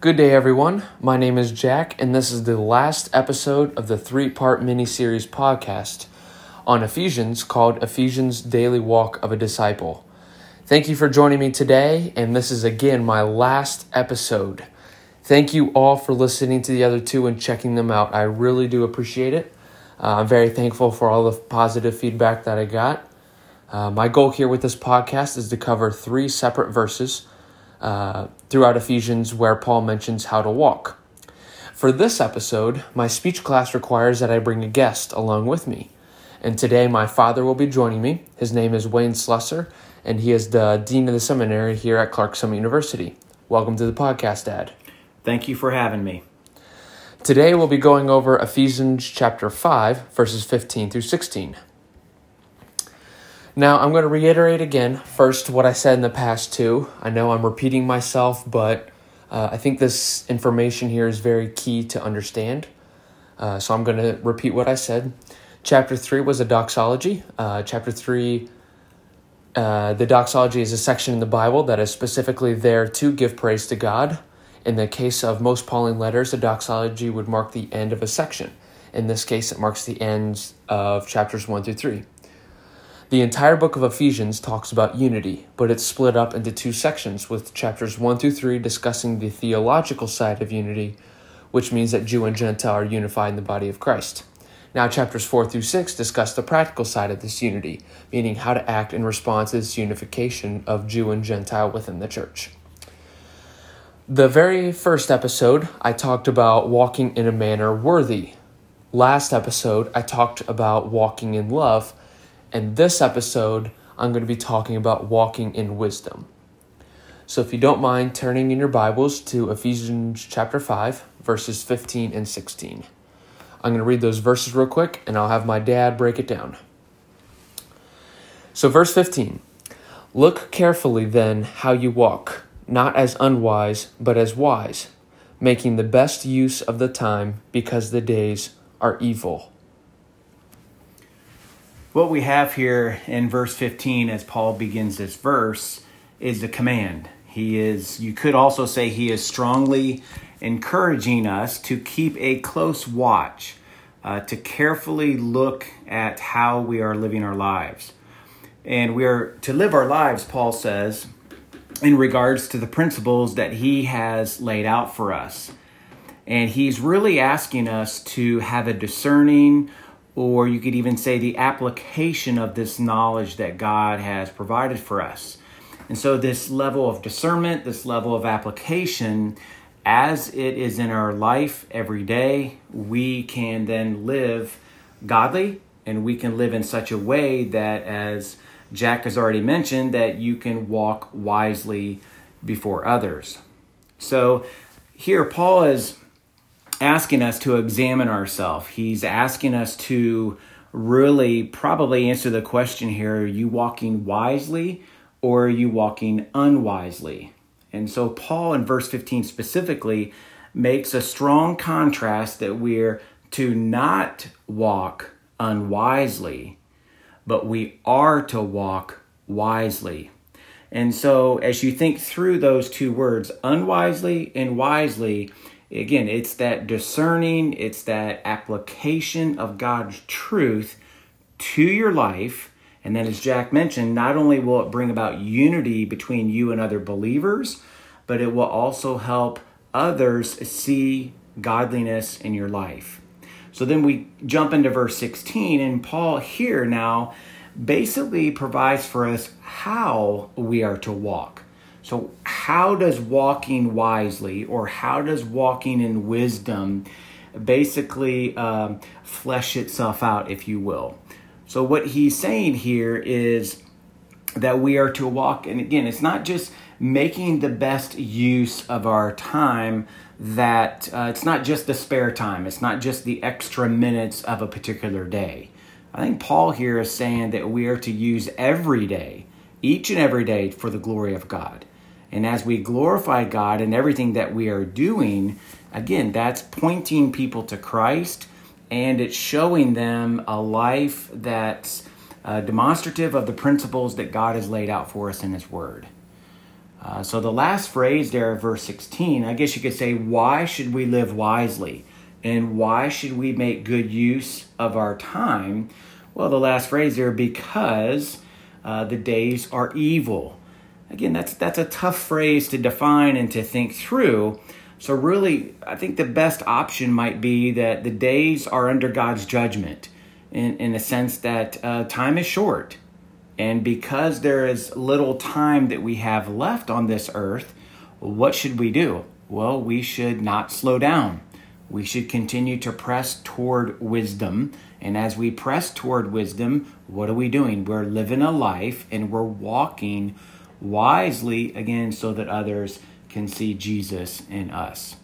Good day, everyone. My name is Jack, and this is the last episode of the three part mini series podcast on Ephesians called Ephesians Daily Walk of a Disciple. Thank you for joining me today, and this is again my last episode. Thank you all for listening to the other two and checking them out. I really do appreciate it. Uh, I'm very thankful for all the positive feedback that I got. Uh, my goal here with this podcast is to cover three separate verses uh, throughout Ephesians where Paul mentions how to walk. For this episode, my speech class requires that I bring a guest along with me. And today, my father will be joining me. His name is Wayne Slusser, and he is the Dean of the Seminary here at Clarks Summit University. Welcome to the podcast, Dad. Thank you for having me. Today, we'll be going over Ephesians chapter 5, verses 15 through 16. Now, I'm going to reiterate again first what I said in the past too. I know I'm repeating myself, but uh, I think this information here is very key to understand. Uh, so I'm going to repeat what I said. Chapter 3 was a doxology. Uh, chapter 3, uh, the doxology is a section in the Bible that is specifically there to give praise to God. In the case of most Pauline letters, a doxology would mark the end of a section. In this case, it marks the end of chapters 1 through 3. The entire book of Ephesians talks about unity, but it's split up into two sections, with chapters 1 through 3 discussing the theological side of unity, which means that Jew and Gentile are unified in the body of Christ. Now, chapters 4 through 6 discuss the practical side of this unity, meaning how to act in response to this unification of Jew and Gentile within the church. The very first episode, I talked about walking in a manner worthy. Last episode, I talked about walking in love and this episode, I'm going to be talking about walking in wisdom. So if you don't mind turning in your Bibles to Ephesians chapter 5, verses 15 and 16. I'm going to read those verses real quick and I'll have my dad break it down. So, verse 15 Look carefully then how you walk, not as unwise, but as wise, making the best use of the time because the days are evil. What we have here in verse 15 as Paul begins this verse is the command. He is, you could also say, he is strongly encouraging us to keep a close watch, uh, to carefully look at how we are living our lives. And we are to live our lives, Paul says, in regards to the principles that he has laid out for us. And he's really asking us to have a discerning, or you could even say the application of this knowledge that God has provided for us. And so, this level of discernment, this level of application, as it is in our life every day, we can then live godly and we can live in such a way that, as Jack has already mentioned, that you can walk wisely before others. So, here Paul is asking us to examine ourselves. He's asking us to really probably answer the question here are you walking wisely or are you walking unwisely? And so, Paul in verse 15 specifically makes a strong contrast that we're to not walk unwisely, but we are to walk wisely. And so, as you think through those two words, unwisely and wisely, Again, it's that discerning, it's that application of God's truth to your life. And then, as Jack mentioned, not only will it bring about unity between you and other believers, but it will also help others see godliness in your life. So then we jump into verse 16, and Paul here now basically provides for us how we are to walk. So, how does walking wisely or how does walking in wisdom basically um, flesh itself out, if you will? So, what he's saying here is that we are to walk, and again, it's not just making the best use of our time that uh, it's not just the spare time, it's not just the extra minutes of a particular day. I think Paul here is saying that we are to use every day, each and every day, for the glory of God. And as we glorify God in everything that we are doing, again, that's pointing people to Christ and it's showing them a life that's uh, demonstrative of the principles that God has laid out for us in His Word. Uh, so the last phrase there, verse 16, I guess you could say, why should we live wisely? And why should we make good use of our time? Well, the last phrase there, because uh, the days are evil. Again, that's that's a tough phrase to define and to think through. So really, I think the best option might be that the days are under God's judgment, in in the sense that uh, time is short, and because there is little time that we have left on this earth, what should we do? Well, we should not slow down. We should continue to press toward wisdom. And as we press toward wisdom, what are we doing? We're living a life and we're walking wisely again so that others can see Jesus in us.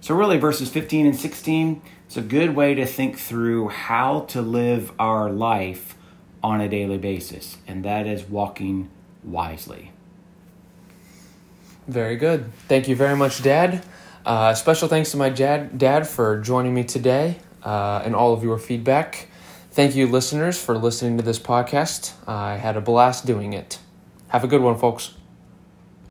So, really, verses 15 and 16, it's a good way to think through how to live our life on a daily basis, and that is walking wisely. Very good. Thank you very much, Dad. Uh, special thanks to my dad, dad for joining me today uh, and all of your feedback. Thank you, listeners, for listening to this podcast. I had a blast doing it. Have a good one, folks.